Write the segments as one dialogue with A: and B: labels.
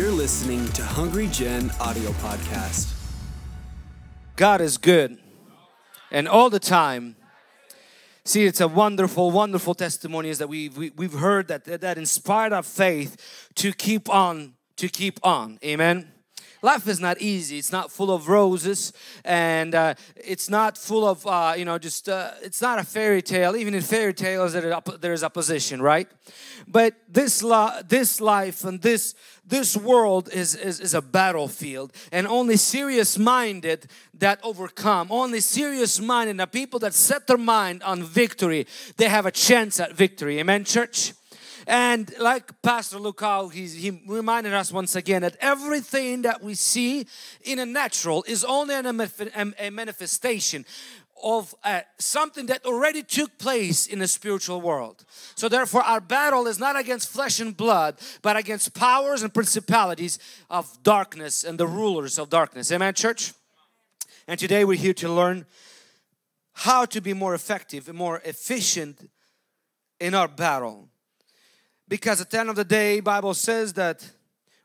A: You're listening to Hungry Gen audio podcast.
B: God is good and all the time. See, it's a wonderful, wonderful testimony is that we've, we, we've heard that, that inspired our faith to keep on, to keep on. Amen life is not easy. It's not full of roses and uh, it's not full of uh, you know just uh, it's not a fairy tale. Even in fairy tales there is opposition right? But this this life and this this world is, is, is a battlefield and only serious minded that overcome only serious minded the people that set their mind on victory they have a chance at victory. Amen church and like Pastor Lukau, he reminded us once again that everything that we see in a natural is only a manifestation of uh, something that already took place in the spiritual world. So therefore our battle is not against flesh and blood but against powers and principalities of darkness and the rulers of darkness. Amen church? And today we're here to learn how to be more effective and more efficient in our battle because at the end of the day bible says that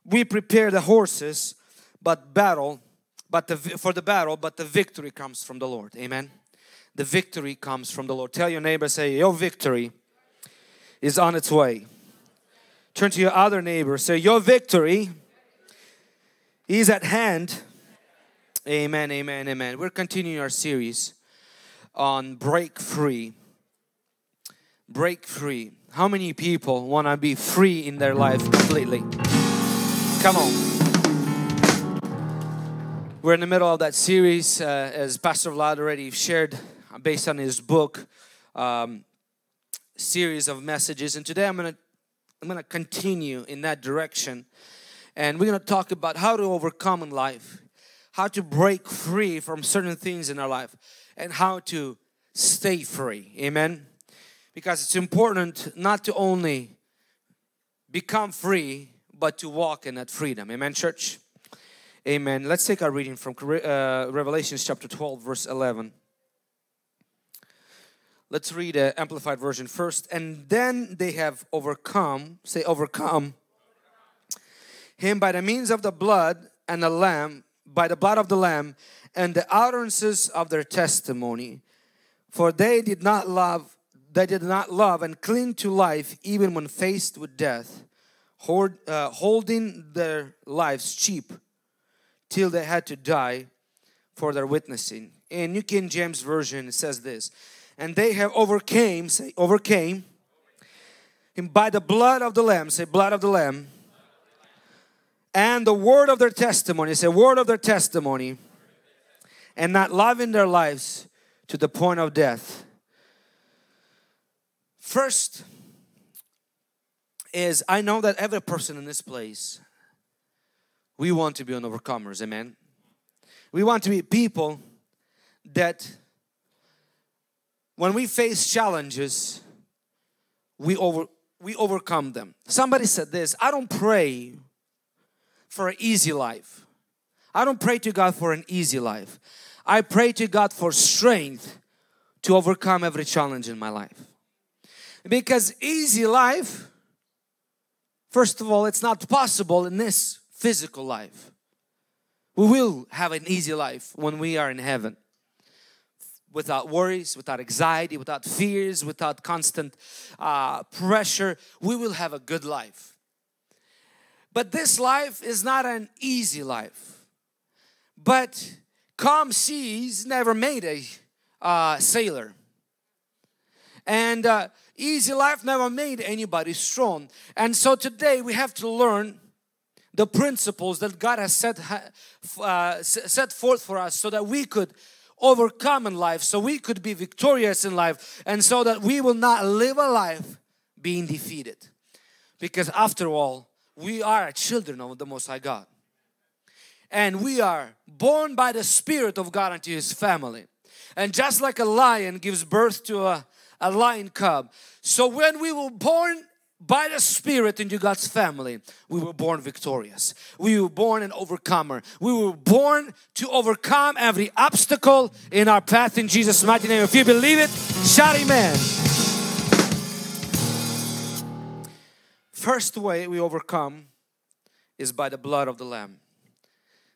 B: we prepare the horses but battle but the, for the battle but the victory comes from the lord. Amen? The victory comes from the lord. Tell your neighbor say your victory is on its way. Turn to your other neighbor say your victory is at hand. Amen amen amen. We're continuing our series on break free. Break free how many people want to be free in their life completely? Come on. We're in the middle of that series, uh, as Pastor Vlad already shared, based on his book, um, series of messages. And today I'm gonna I'm gonna continue in that direction, and we're gonna talk about how to overcome in life, how to break free from certain things in our life, and how to stay free. Amen because it's important not to only become free but to walk in that freedom. Amen church? Amen. Let's take our reading from uh, revelations chapter 12 verse 11 let's read the amplified version first. And then they have overcome say overcome him by the means of the blood and the lamb by the blood of the lamb and the utterances of their testimony. For they did not love they did not love and cling to life even when faced with death, hoard, uh, holding their lives cheap till they had to die for their witnessing. In New King James Version, it says this, and they have overcame, say overcame, him by the blood of the Lamb, say blood of the Lamb, and the word of their testimony, say word of their testimony, and not loving their lives to the point of death. First is I know that every person in this place, we want to be an overcomers, amen. We want to be people that when we face challenges, we over we overcome them. Somebody said this, I don't pray for an easy life. I don't pray to God for an easy life. I pray to God for strength to overcome every challenge in my life. Because easy life, first of all, it's not possible in this physical life. We will have an easy life when we are in heaven. Without worries, without anxiety, without fears, without constant uh, pressure, we will have a good life. But this life is not an easy life. But calm seas never made a uh, sailor. And uh, Easy life never made anybody strong. And so today we have to learn the principles that God has set, uh, set forth for us so that we could overcome in life, so we could be victorious in life, and so that we will not live a life being defeated. Because after all, we are children of the Most High God. And we are born by the Spirit of God into His family. And just like a lion gives birth to a a lion cub. So when we were born by the Spirit into God's family, we were born victorious. We were born an overcomer. We were born to overcome every obstacle in our path in Jesus' mighty name. If you believe it, shout amen. First way we overcome is by the blood of the Lamb.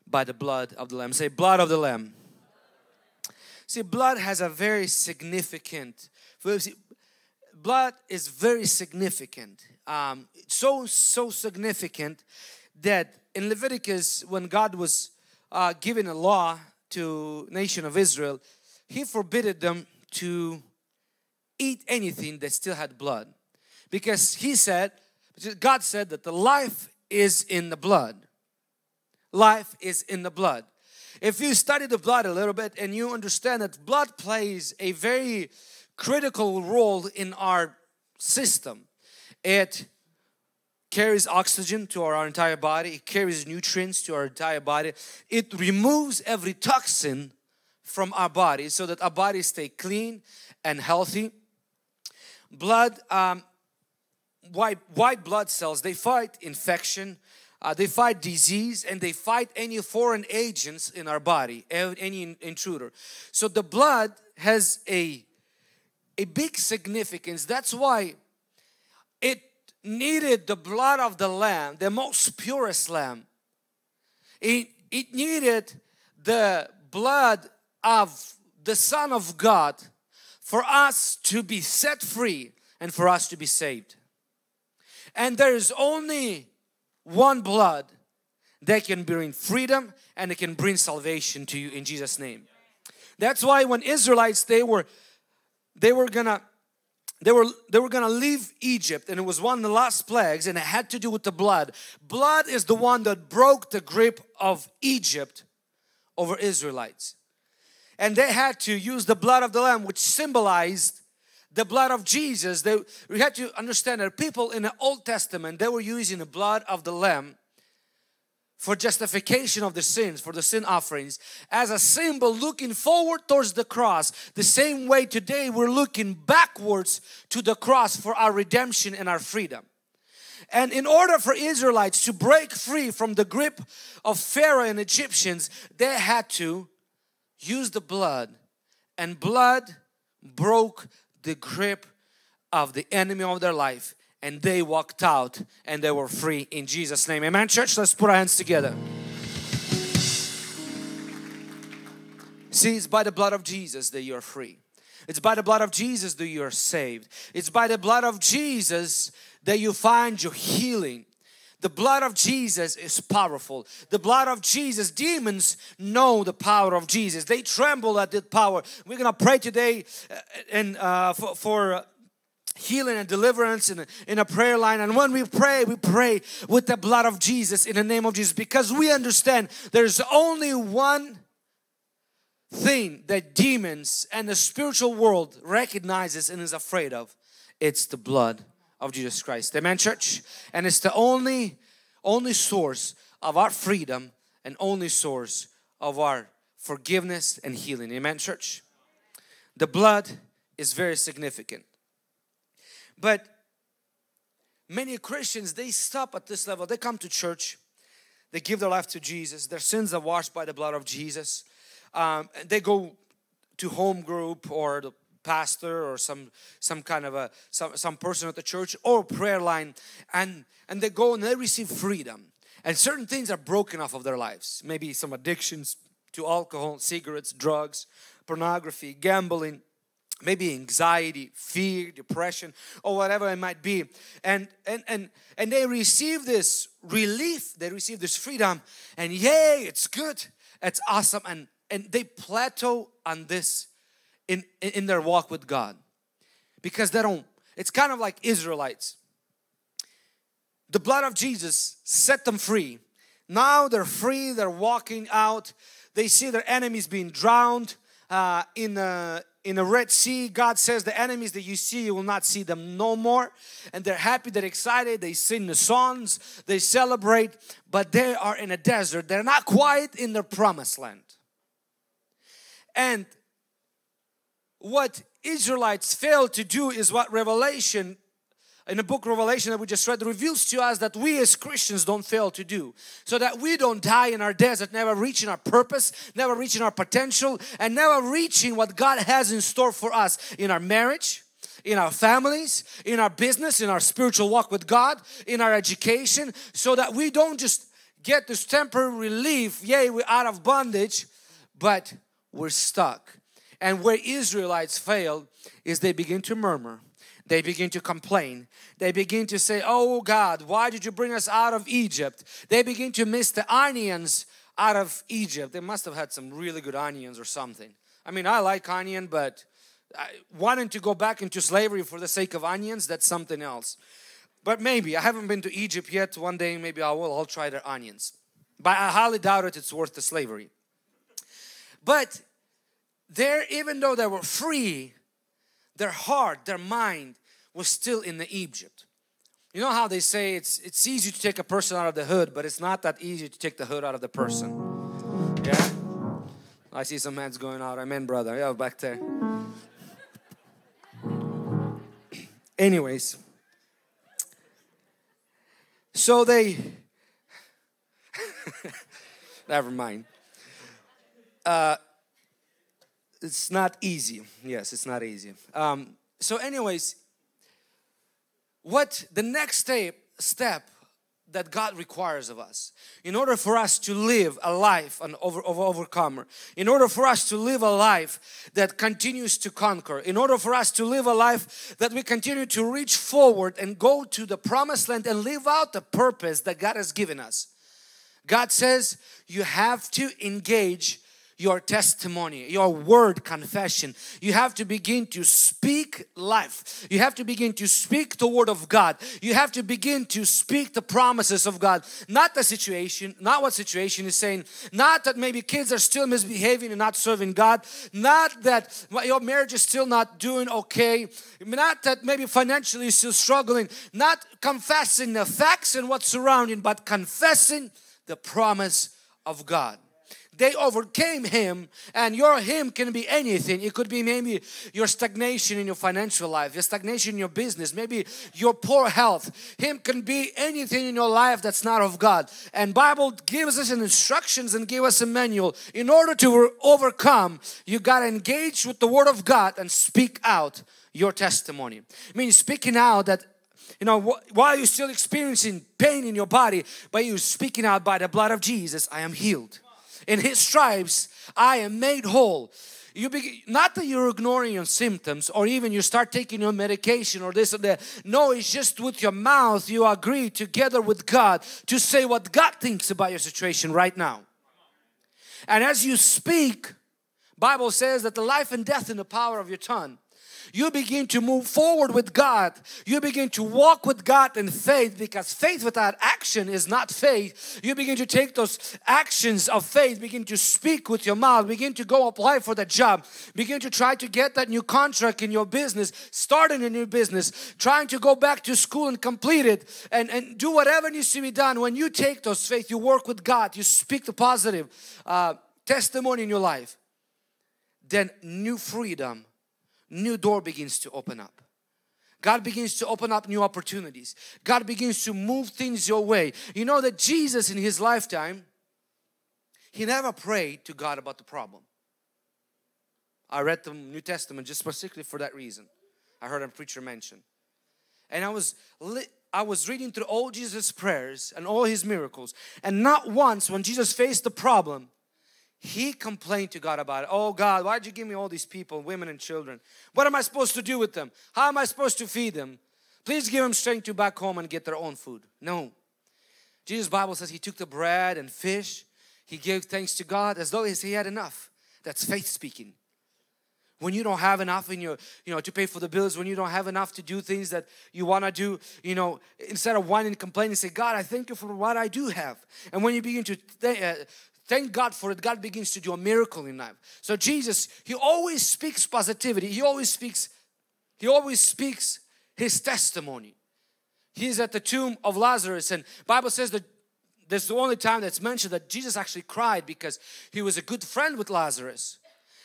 B: By the blood of the Lamb. Say, blood of the Lamb. See, blood has a very significant, blood is very significant. Um, so, so significant that in Leviticus, when God was uh, giving a law to nation of Israel, He forbidden them to eat anything that still had blood. Because He said, God said that the life is in the blood. Life is in the blood. If you study the blood a little bit and you understand that blood plays a very critical role in our system, it carries oxygen to our entire body, it carries nutrients to our entire body, it removes every toxin from our body so that our bodies stay clean and healthy. Blood, um, white, white blood cells, they fight infection, uh, they fight disease and they fight any foreign agents in our body, any intruder. So the blood has a, a big significance. That's why it needed the blood of the lamb, the most purest lamb. It, it needed the blood of the Son of God for us to be set free and for us to be saved. And there is only one blood that can bring freedom and it can bring salvation to you in Jesus name. That's why when Israelites they were they were gonna they were they were gonna leave Egypt and it was one of the last plagues and it had to do with the blood. Blood is the one that broke the grip of Egypt over Israelites. And they had to use the blood of the lamb which symbolized the blood of Jesus, they, we had to understand that people in the Old Testament, they were using the blood of the Lamb for justification of the sins, for the sin offerings, as a symbol looking forward towards the cross. The same way today we're looking backwards to the cross for our redemption and our freedom. And in order for Israelites to break free from the grip of Pharaoh and Egyptians, they had to use the blood, and blood broke the grip of the enemy of their life and they walked out and they were free in Jesus name amen church let's put our hands together see it's by the blood of Jesus that you're free it's by the blood of Jesus that you are saved it's by the blood of Jesus that you find your healing the blood of Jesus is powerful. The blood of Jesus, demons know the power of Jesus. They tremble at the power. We're gonna pray today uh, and uh, for, for healing and deliverance in a, in a prayer line and when we pray we pray with the blood of Jesus in the name of Jesus because we understand there's only one thing that demons and the spiritual world recognizes and is afraid of it's the blood of Jesus Christ. Amen, church? And it's the only, only source of our freedom and only source of our forgiveness and healing. Amen, church? The blood is very significant. But many Christians, they stop at this level. They come to church, they give their life to Jesus, their sins are washed by the blood of Jesus. Um, they go to home group or the pastor or some some kind of a some, some person at the church or prayer line. And and they go and they receive freedom. And certain things are broken off of their lives. Maybe some addictions to alcohol cigarettes drugs pornography gambling maybe anxiety fear depression or whatever it might be and and and and they receive this relief they receive this freedom and yay it's good it's awesome and and they plateau on this in, in their walk with God because they don't, it's kind of like Israelites. The blood of Jesus set them free. Now they're free, they're walking out. They see their enemies being drowned uh, in, a, in the Red Sea. God says, The enemies that you see, you will not see them no more. And they're happy, they're excited, they sing the songs, they celebrate, but they are in a desert. They're not quite in their promised land. And what Israelites failed to do is what Revelation in the book Revelation that we just read reveals to us that we as Christians don't fail to do. So that we don't die in our desert, never reaching our purpose, never reaching our potential, and never reaching what God has in store for us in our marriage, in our families, in our business, in our spiritual walk with God, in our education, so that we don't just get this temporary relief. Yay, we're out of bondage, but we're stuck. And where Israelites failed is they begin to murmur. They begin to complain. They begin to say, Oh God, why did you bring us out of Egypt? They begin to miss the onions out of Egypt. They must have had some really good onions or something. I mean, I like onion, but wanting to go back into slavery for the sake of onions, that's something else. But maybe, I haven't been to Egypt yet. One day maybe I will, I'll try their onions. But I highly doubt it, it's worth the slavery. But there, even though they were free, their heart, their mind was still in the Egypt. You know how they say it's it's easy to take a person out of the hood, but it's not that easy to take the hood out of the person. Yeah? I see some hands going out. Amen, brother. Yeah, back there. Anyways, so they, never mind. Uh, it's not easy. Yes, it's not easy. Um, so, anyways, what the next step, step that God requires of us. In order for us to live a life an over, of overcomer, in order for us to live a life that continues to conquer, in order for us to live a life that we continue to reach forward and go to the promised land and live out the purpose that God has given us. God says you have to engage your testimony, your word confession. You have to begin to speak life. You have to begin to speak the word of God. You have to begin to speak the promises of God. Not the situation, not what situation is saying, not that maybe kids are still misbehaving and not serving God, not that your marriage is still not doing okay, not that maybe financially you're still struggling, not confessing the facts and what's surrounding, but confessing the promise of God they overcame him and your him can be anything. It could be maybe your stagnation in your financial life your stagnation in your business maybe your poor health. Him can be anything in your life that's not of God. And Bible gives us an instructions and give us a manual. In order to overcome you got to engage with the word of God and speak out your testimony. I mean speaking out that you know while you're still experiencing pain in your body? But you're speaking out by the blood of Jesus I am healed in his stripes I am made whole. You be, not that you're ignoring your symptoms or even you start taking your medication or this or that. No, it's just with your mouth you agree together with God to say what God thinks about your situation right now. And as you speak, Bible says that the life and death in the power of your tongue you begin to move forward with God. You begin to walk with God in faith because faith without action is not faith. You begin to take those actions of faith, begin to speak with your mouth, begin to go apply for the job, begin to try to get that new contract in your business, starting a new business, trying to go back to school and complete it and, and do whatever needs to be done. When you take those faith, you work with God, you speak the positive uh, testimony in your life, then new freedom new door begins to open up. God begins to open up new opportunities. God begins to move things your way. You know that Jesus in his lifetime, he never prayed to God about the problem. I read the New Testament just specifically for that reason. I heard a preacher mention. And I was I was reading through all Jesus' prayers and all his miracles. And not once when Jesus faced the problem, he complained to God about it. Oh God, why'd you give me all these people, women and children? What am I supposed to do with them? How am I supposed to feed them? Please give them strength to back home and get their own food. No. Jesus' Bible says he took the bread and fish. He gave thanks to God as though he had enough. That's faith speaking. When you don't have enough in your, you know, to pay for the bills, when you don't have enough to do things that you want to do, you know, instead of whining and complaining, say, God, I thank you for what I do have. And when you begin to th- uh, Thank God for it. God begins to do a miracle in life. So Jesus, He always speaks positivity. He always speaks, He always speaks His testimony. He's at the tomb of Lazarus and Bible says that that's the only time that's mentioned that Jesus actually cried because He was a good friend with Lazarus.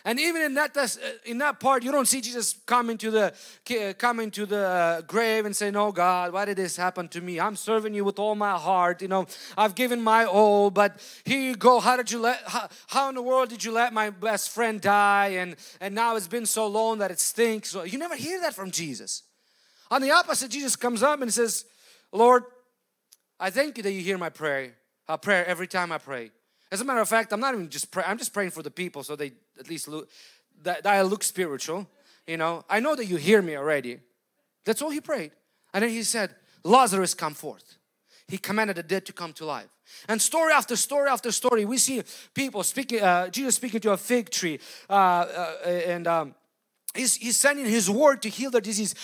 B: And even in that uh, in that part, you don't see Jesus coming to the come into the uh, grave and say, "No, God, why did this happen to me? I'm serving you with all my heart. You know, I've given my all, but here you go. How did you let? How, how in the world did you let my best friend die? And and now it's been so long that it stinks. You never hear that from Jesus. On the opposite, Jesus comes up and says, "Lord, I thank you that you hear my prayer. a prayer every time I pray. As a matter of fact, I'm not even just praying, I'm just praying for the people so they at least look, that, I look spiritual. You know, I know that you hear me already. That's all he prayed. And then he said, Lazarus, come forth. He commanded the dead to come to life. And story after story after story, we see people speaking, uh, Jesus speaking to a fig tree, uh, uh, and um, he's, he's sending his word to heal the disease.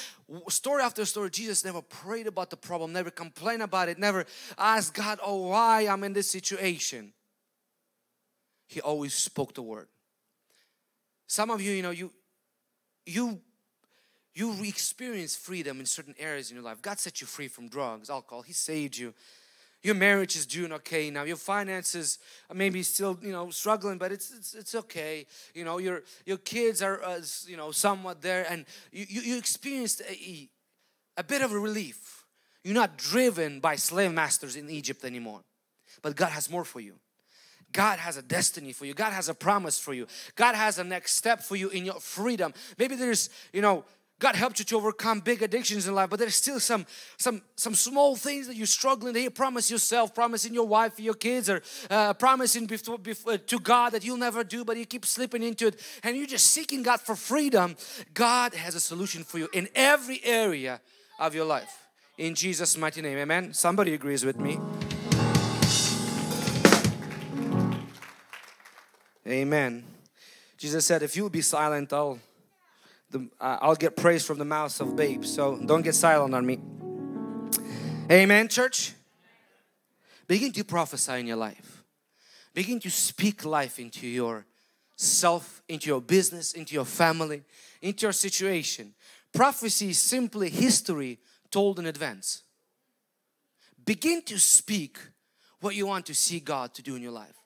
B: Story after story, Jesus never prayed about the problem, never complained about it, never asked God, oh, why I'm in this situation. He always spoke the word. Some of you, you know, you you you experience freedom in certain areas in your life. God set you free from drugs, alcohol. He saved you. Your marriage is doing okay now. Your finances maybe still, you know, struggling, but it's it's, it's okay. You know, your your kids are, uh, you know, somewhat there, and you you, you experienced a, a bit of a relief. You're not driven by slave masters in Egypt anymore, but God has more for you. God has a destiny for you. God has a promise for you. God has a next step for you in your freedom. Maybe there's, you know, God helped you to overcome big addictions in life, but there's still some some some small things that you're struggling. That you promise yourself, promising your wife, your kids, or uh, promising before, before, to God that you'll never do, but you keep slipping into it, and you're just seeking God for freedom. God has a solution for you in every area of your life. In Jesus' mighty name, Amen. Somebody agrees with me. Amen. Jesus said, if you be silent, I'll, the, uh, I'll get praise from the mouths of babes. So don't get silent on me. Amen, church. Begin to prophesy in your life. Begin to speak life into your self, into your business, into your family, into your situation. Prophecy is simply history told in advance. Begin to speak what you want to see God to do in your life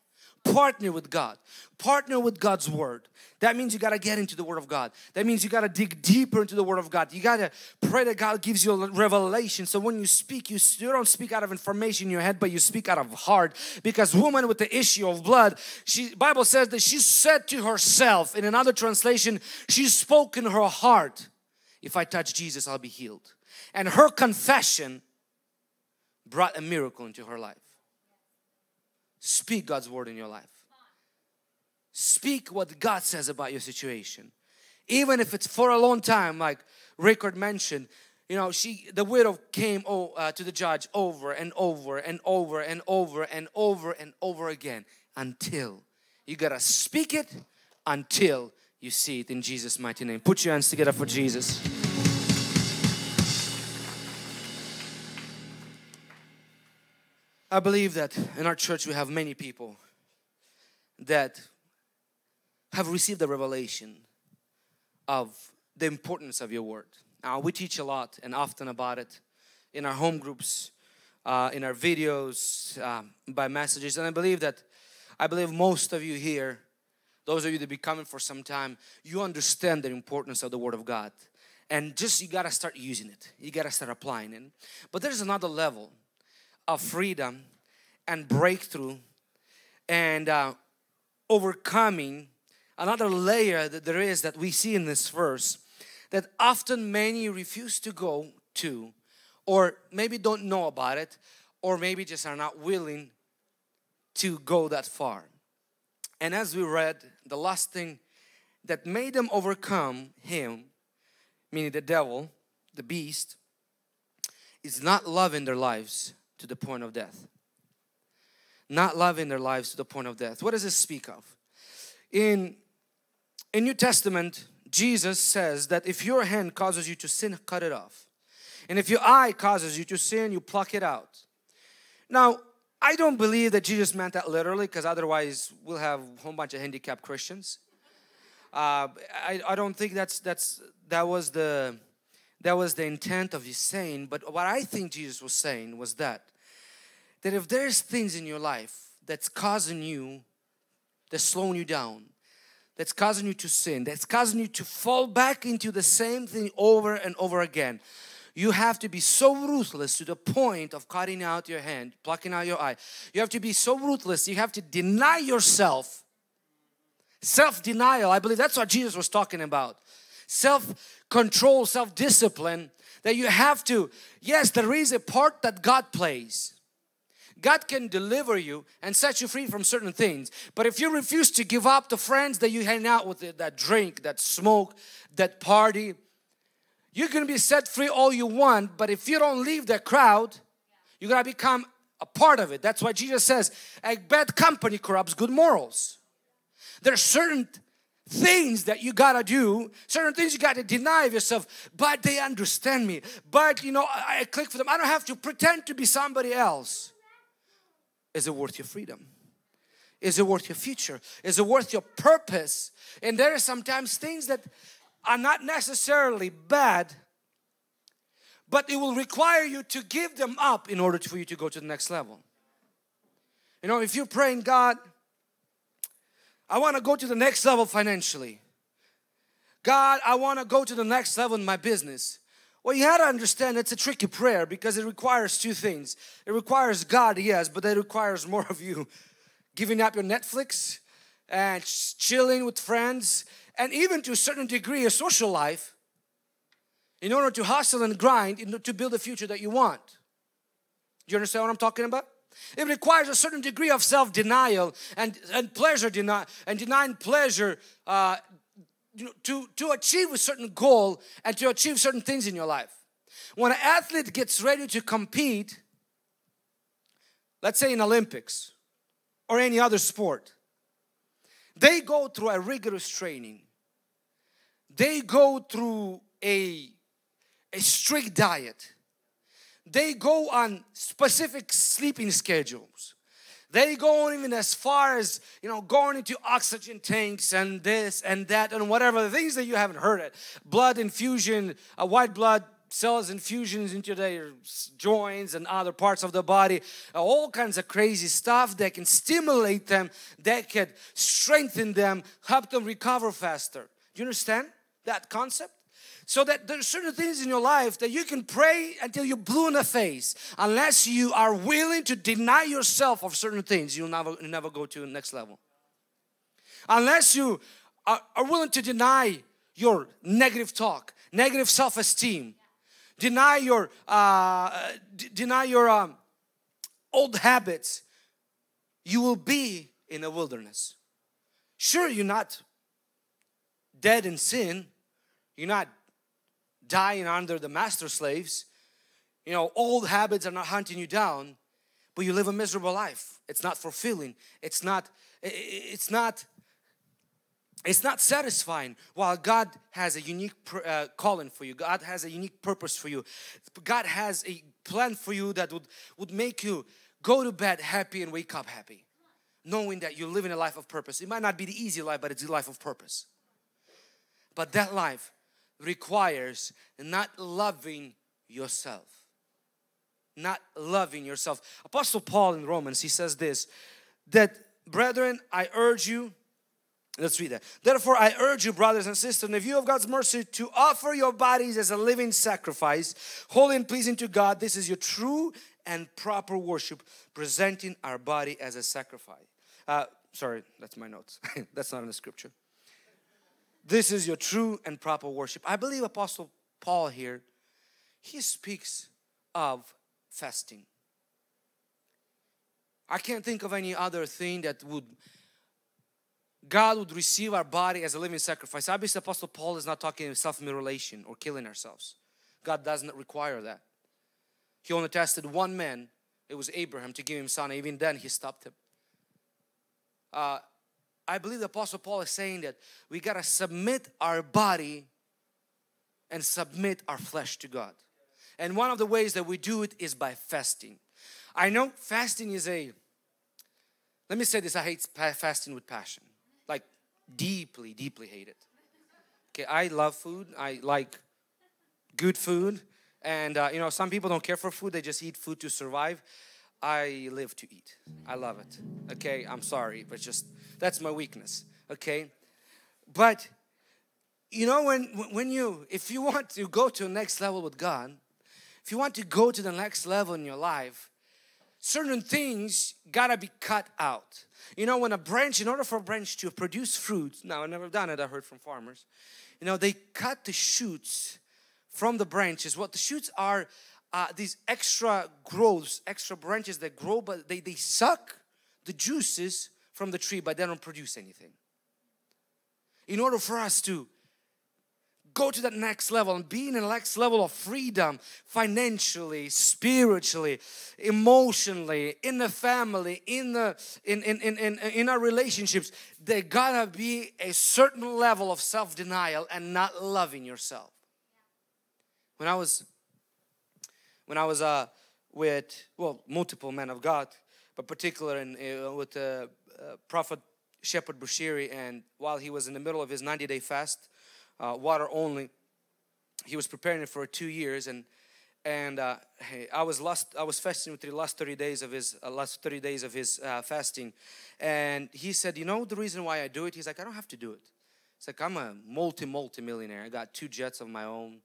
B: partner with God. Partner with God's Word. That means you got to get into the Word of God. That means you got to dig deeper into the Word of God. You got to pray that God gives you a revelation. So when you speak, you, you don't speak out of information in your head, but you speak out of heart. Because woman with the issue of blood, she Bible says that she said to herself, in another translation, she spoke in her heart, if I touch Jesus, I'll be healed. And her confession brought a miracle into her life. Speak God's word in your life. Speak what God says about your situation. Even if it's for a long time, like Rickard mentioned, you know, she, the widow came oh, uh, to the judge over and over and over and over and over and over again until you gotta speak it until you see it in Jesus' mighty name. Put your hands together for Jesus. I believe that in our church we have many people that have received the revelation of the importance of your word. Now we teach a lot and often about it in our home groups, uh, in our videos, uh, by messages, and I believe that I believe most of you here, those of you that be coming for some time, you understand the importance of the Word of God, and just you gotta start using it. You gotta start applying it. But there's another level of freedom and breakthrough and uh, overcoming another layer that there is that we see in this verse that often many refuse to go to or maybe don't know about it or maybe just are not willing to go that far. And as we read, the last thing that made them overcome him, meaning the devil, the beast, is not loving their lives to the point of death. Not loving their lives to the point of death. What does this speak of? In, in New Testament, Jesus says that if your hand causes you to sin, cut it off. And if your eye causes you to sin, you pluck it out. Now, I don't believe that Jesus meant that literally because otherwise we'll have a whole bunch of handicapped Christians. Uh, I, I don't think that's that's that was the that was the intent of his saying but what I think Jesus was saying was that that if there's things in your life that's causing you that's slowing you down that's causing you to sin that's causing you to fall back into the same thing over and over again you have to be so ruthless to the point of cutting out your hand plucking out your eye. You have to be so ruthless you have to deny yourself. Self-denial i believe that's what jesus was talking about self-control self-discipline that you have to yes there is a part that god plays God can deliver you and set you free from certain things. But if you refuse to give up the friends that you hang out with, that drink, that smoke, that party, you're gonna be set free all you want. But if you don't leave that crowd, you're gonna become a part of it. That's why Jesus says, a bad company corrupts good morals. There are certain things that you gotta do, certain things you gotta deny of yourself, but they understand me. But you know, I, I click for them. I don't have to pretend to be somebody else. Is it worth your freedom? Is it worth your future? Is it worth your purpose? And there are sometimes things that are not necessarily bad, but it will require you to give them up in order for you to go to the next level. You know, if you're praying, God, I want to go to the next level financially. God, I want to go to the next level in my business. Well, you have to understand it's a tricky prayer because it requires two things. It requires God, yes, but it requires more of you giving up your Netflix and chilling with friends and even to a certain degree a social life in order to hustle and grind to build a future that you want. Do you understand what I'm talking about? It requires a certain degree of self-denial and, and pleasure deny and denying pleasure uh, to, to achieve a certain goal and to achieve certain things in your life. When an athlete gets ready to compete, let's say in Olympics or any other sport, they go through a rigorous training. They go through a, a strict diet they go on specific sleeping schedules. They go on even as far as, you know, going into oxygen tanks and this and that and whatever, the things that you haven't heard it. Blood infusion, uh, white blood cells infusions into their joints and other parts of the body, uh, all kinds of crazy stuff that can stimulate them, that can strengthen them, help them recover faster. Do you understand that concept? So that there's certain things in your life that you can pray until you're blue in the face. Unless you are willing to deny yourself of certain things, you'll never, you'll never go to the next level. Unless you are, are willing to deny your negative talk, negative self-esteem, deny your uh, deny your um, old habits, you will be in a wilderness. Sure, you're not dead in sin. You're not dying under the master slaves. You know, old habits are not hunting you down, but you live a miserable life. It's not fulfilling. It's not, it's not, it's not satisfying. While God has a unique uh, calling for you, God has a unique purpose for you. God has a plan for you that would, would make you go to bed happy and wake up happy. Knowing that you're living a life of purpose. It might not be the easy life, but it's a life of purpose. But that life requires not loving yourself. Not loving yourself. Apostle Paul in Romans, he says this that, brethren, I urge you. Let's read that. Therefore, I urge you, brothers and sisters, in the view of God's mercy, to offer your bodies as a living sacrifice, holy and pleasing to God. This is your true and proper worship, presenting our body as a sacrifice. Uh, sorry, that's my notes. that's not in the scripture. This is your true and proper worship. I believe Apostle Paul here, he speaks of fasting. I can't think of any other thing that would God would receive our body as a living sacrifice. Obviously, Apostle Paul is not talking self-mutilation or killing ourselves. God doesn't require that. He only tested one man, it was Abraham, to give him son. Even then, he stopped him. Uh, I believe the Apostle Paul is saying that we got to submit our body and submit our flesh to God. And one of the ways that we do it is by fasting. I know fasting is a, let me say this, I hate fasting with passion. Like deeply, deeply hate it. Okay, I love food. I like good food. And uh, you know, some people don't care for food, they just eat food to survive. I live to eat. I love it. Okay, I'm sorry, but just that's my weakness. Okay, but you know when when you if you want to go to the next level with God, if you want to go to the next level in your life, certain things gotta be cut out. You know, when a branch, in order for a branch to produce fruit, now I've never done it, I heard from farmers, you know, they cut the shoots from the branches. What the shoots are uh, these extra growths, extra branches that grow, but they, they suck the juices from the tree, but they don't produce anything. In order for us to go to that next level and be in the next level of freedom financially spiritually emotionally in the family in the in in in, in, in our relationships there gotta be a certain level of self-denial and not loving yourself when i was when i was uh with well multiple men of god but particular in uh, with uh, prophet shepherd bushiri and while he was in the middle of his 90 day fast uh, water only. He was preparing it for two years, and and uh, I was last I was fasting with the last 30 days of his uh, last 30 days of his uh, fasting, and he said, you know the reason why I do it? He's like, I don't have to do it. It's like I'm a multi multi millionaire. I got two jets of my own.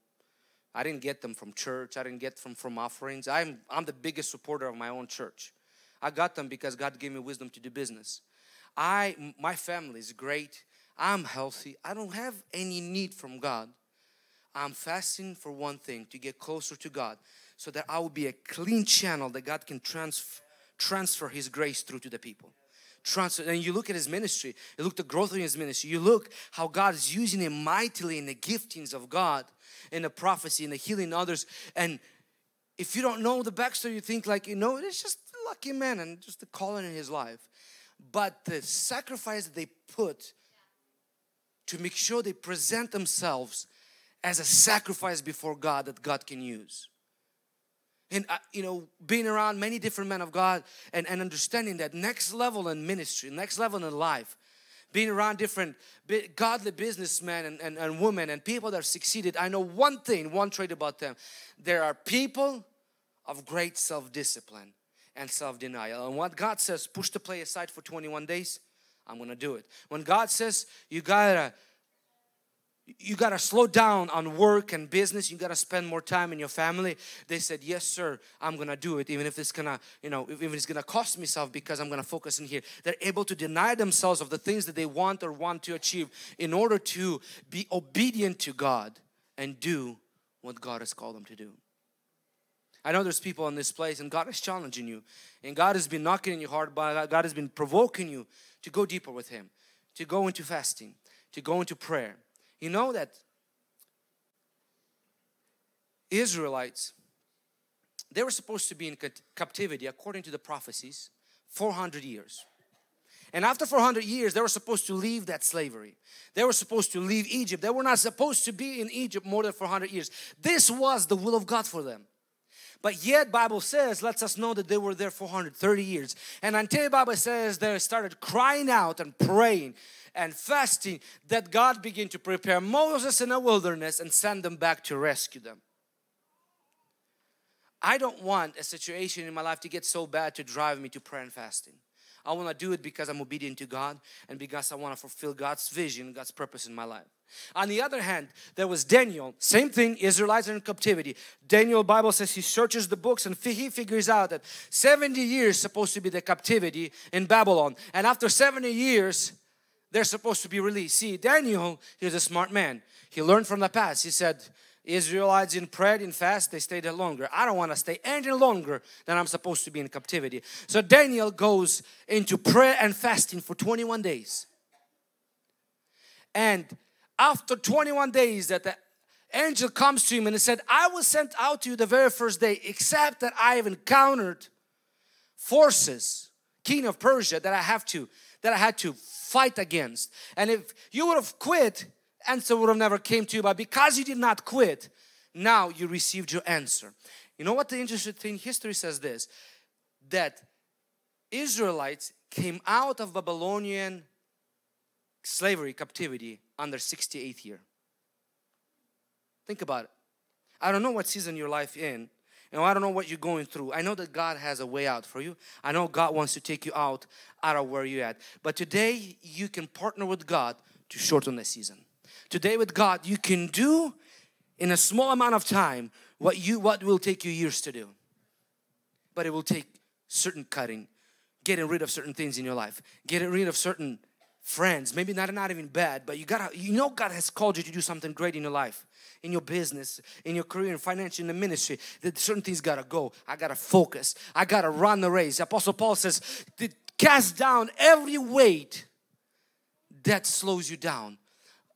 B: I didn't get them from church. I didn't get them from offerings. I'm I'm the biggest supporter of my own church. I got them because God gave me wisdom to do business. I my family is great. I'm healthy. I don't have any need from God. I'm fasting for one thing to get closer to God so that I will be a clean channel that God can transfer transfer his grace through to the people transfer and you look at his ministry you look the growth of his ministry you look how God is using him mightily in the giftings of God in the prophecy in the healing others and if you don't know the backstory you think like you know it's just a lucky man and just the calling in his life but the sacrifice they put to make sure they present themselves as a sacrifice before God that God can use. And uh, you know, being around many different men of God and, and understanding that next level in ministry, next level in life, being around different godly businessmen and, and, and women and people that have succeeded, I know one thing, one trait about them. There are people of great self-discipline and self-denial. And what God says, push the play aside for 21 days, I'm gonna do it. When God says you gotta you gotta slow down on work and business, you gotta spend more time in your family. They said, Yes, sir, I'm gonna do it, even if it's gonna, you know, even if it's gonna cost me stuff because I'm gonna focus in here. They're able to deny themselves of the things that they want or want to achieve in order to be obedient to God and do what God has called them to do. I know there's people in this place and God is challenging you and God has been knocking in your heart, but God has been provoking you to go deeper with Him, to go into fasting, to go into prayer. You know that Israelites, they were supposed to be in captivity according to the prophecies 400 years. And after 400 years, they were supposed to leave that slavery. They were supposed to leave Egypt. They were not supposed to be in Egypt more than 400 years. This was the will of God for them. But yet Bible says, lets us know that they were there 430 years. And until Bible says they started crying out and praying and fasting that God began to prepare Moses in a wilderness and send them back to rescue them. I don't want a situation in my life to get so bad to drive me to prayer and fasting. I want to do it because I'm obedient to God and because I want to fulfill God's vision, God's purpose in my life. On the other hand, there was Daniel. Same thing, Israelites are in captivity. Daniel, Bible says he searches the books and he figures out that 70 years supposed to be the captivity in Babylon. And after 70 years, they're supposed to be released. See, Daniel, he's a smart man. He learned from the past. He said, Israelites in prayer and fast, they stayed longer. I don't want to stay any longer than I'm supposed to be in captivity. So Daniel goes into prayer and fasting for 21 days. And after 21 days that the angel comes to him and he said, I was sent out to you the very first day, except that I have encountered forces, king of Persia, that I have to, that I had to fight against. And if you would have quit, answer would have never came to you. But because you did not quit, now you received your answer. You know what the interesting thing? History says this, that Israelites came out of Babylonian slavery, captivity under 68th year. Think about it. I don't know what season your life in. And I don't know what you're going through. I know that God has a way out for you. I know God wants to take you out out of where you're at. But today you can partner with God to shorten the season. Today with God you can do in a small amount of time what you what will take you years to do. But it will take certain cutting, getting rid of certain things in your life, getting rid of certain friends, maybe not not even bad, but you gotta you know God has called you to do something great in your life, in your business, in your career, in financial, in the ministry. That certain things gotta go. I gotta focus. I gotta run the race. Apostle Paul says, cast down every weight that slows you down.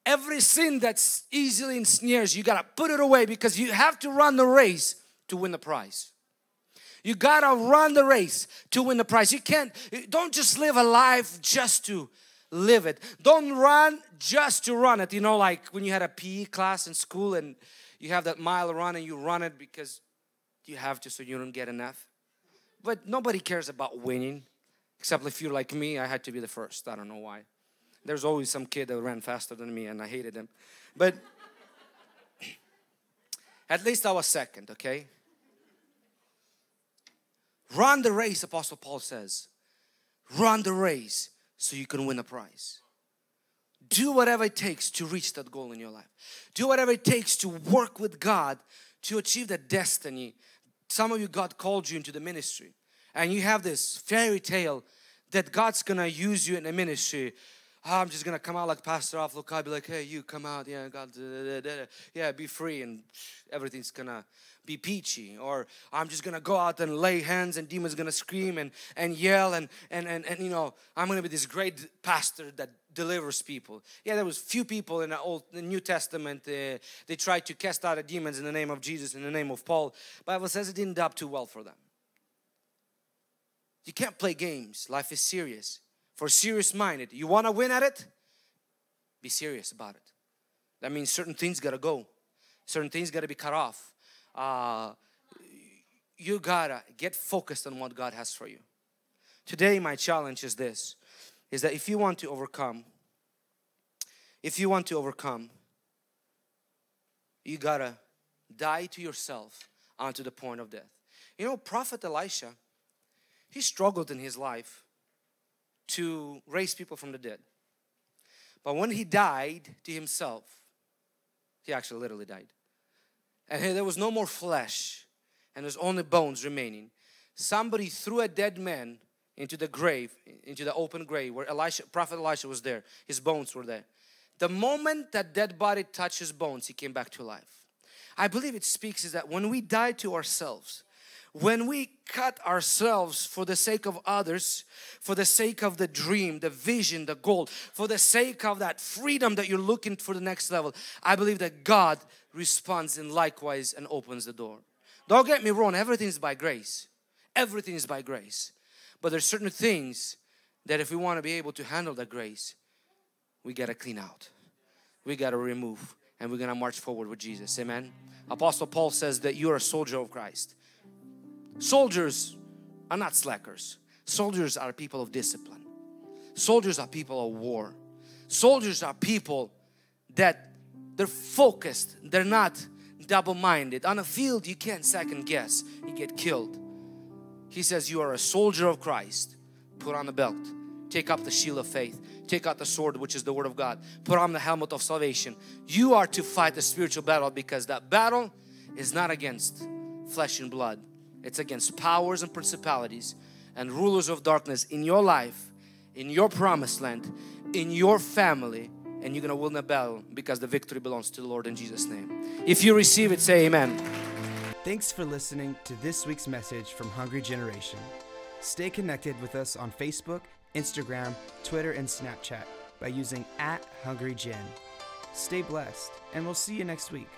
B: Every sin that's easily ensnares you, you gotta put it away because you have to run the race to win the prize. You gotta run the race to win the prize. You can't, don't just live a life just to live it. Don't run just to run it. You know, like when you had a PE class in school and you have that mile run and you run it because you have to so you don't get enough. But nobody cares about winning, except if you're like me, I had to be the first. I don't know why. There's always some kid that ran faster than me and I hated him. But at least I was second, okay? Run the race, Apostle Paul says. Run the race so you can win a prize. Do whatever it takes to reach that goal in your life. Do whatever it takes to work with God to achieve that destiny. Some of you, God called you into the ministry, and you have this fairy tale that God's gonna use you in the ministry oh, I'm just gonna come out like Pastor off look, I'll be like, hey, you come out, yeah, God, da, da, da, yeah, be free, and everything's gonna be peachy. Or I'm just gonna go out and lay hands, and demons gonna scream and and yell, and and and and you know, I'm gonna be this great pastor that delivers people. Yeah, there was few people in the Old, the New Testament. Uh, they tried to cast out the demons in the name of Jesus, in the name of Paul. Bible says it didn't up too well for them. You can't play games. Life is serious for serious minded. You want to win at it? Be serious about it. That means certain things got to go, certain things got to be cut off. Uh, you gotta get focused on what God has for you. Today, my challenge is this is that if you want to overcome, if you want to overcome, you gotta die to yourself unto the point of death. You know, Prophet Elisha, he struggled in his life to raise people from the dead. But when he died to himself, he actually literally died. And there was no more flesh and there's only bones remaining. Somebody threw a dead man into the grave, into the open grave where Elisha, Prophet Elisha was there. His bones were there. The moment that dead body touched his bones, he came back to life. I believe it speaks is that when we die to ourselves, when we cut ourselves for the sake of others, for the sake of the dream, the vision, the goal, for the sake of that freedom that you're looking for the next level, I believe that God responds in likewise and opens the door. Don't get me wrong, everything is by grace. Everything is by grace. But there's certain things that if we want to be able to handle that grace, we got to clean out. We got to remove and we're going to march forward with Jesus. Amen. Apostle Paul says that you're a soldier of Christ. Soldiers are not slackers. Soldiers are people of discipline. Soldiers are people of war. Soldiers are people that they're focused. They're not double-minded. On a field, you can't second guess. You get killed. He says, you are a soldier of Christ. Put on the belt. Take up the shield of faith. Take out the sword, which is the word of God. Put on the helmet of salvation. You are to fight the spiritual battle because that battle is not against flesh and blood it's against powers and principalities and rulers of darkness in your life, in your promised land, in your family, and you're gonna win the battle because the victory belongs to the Lord in Jesus' name. If you receive it, say amen.
A: Thanks for listening to this week's message from Hungry Generation. Stay connected with us on Facebook, Instagram, Twitter, and Snapchat by using at Hungry Gen. Stay blessed, and we'll see you next week.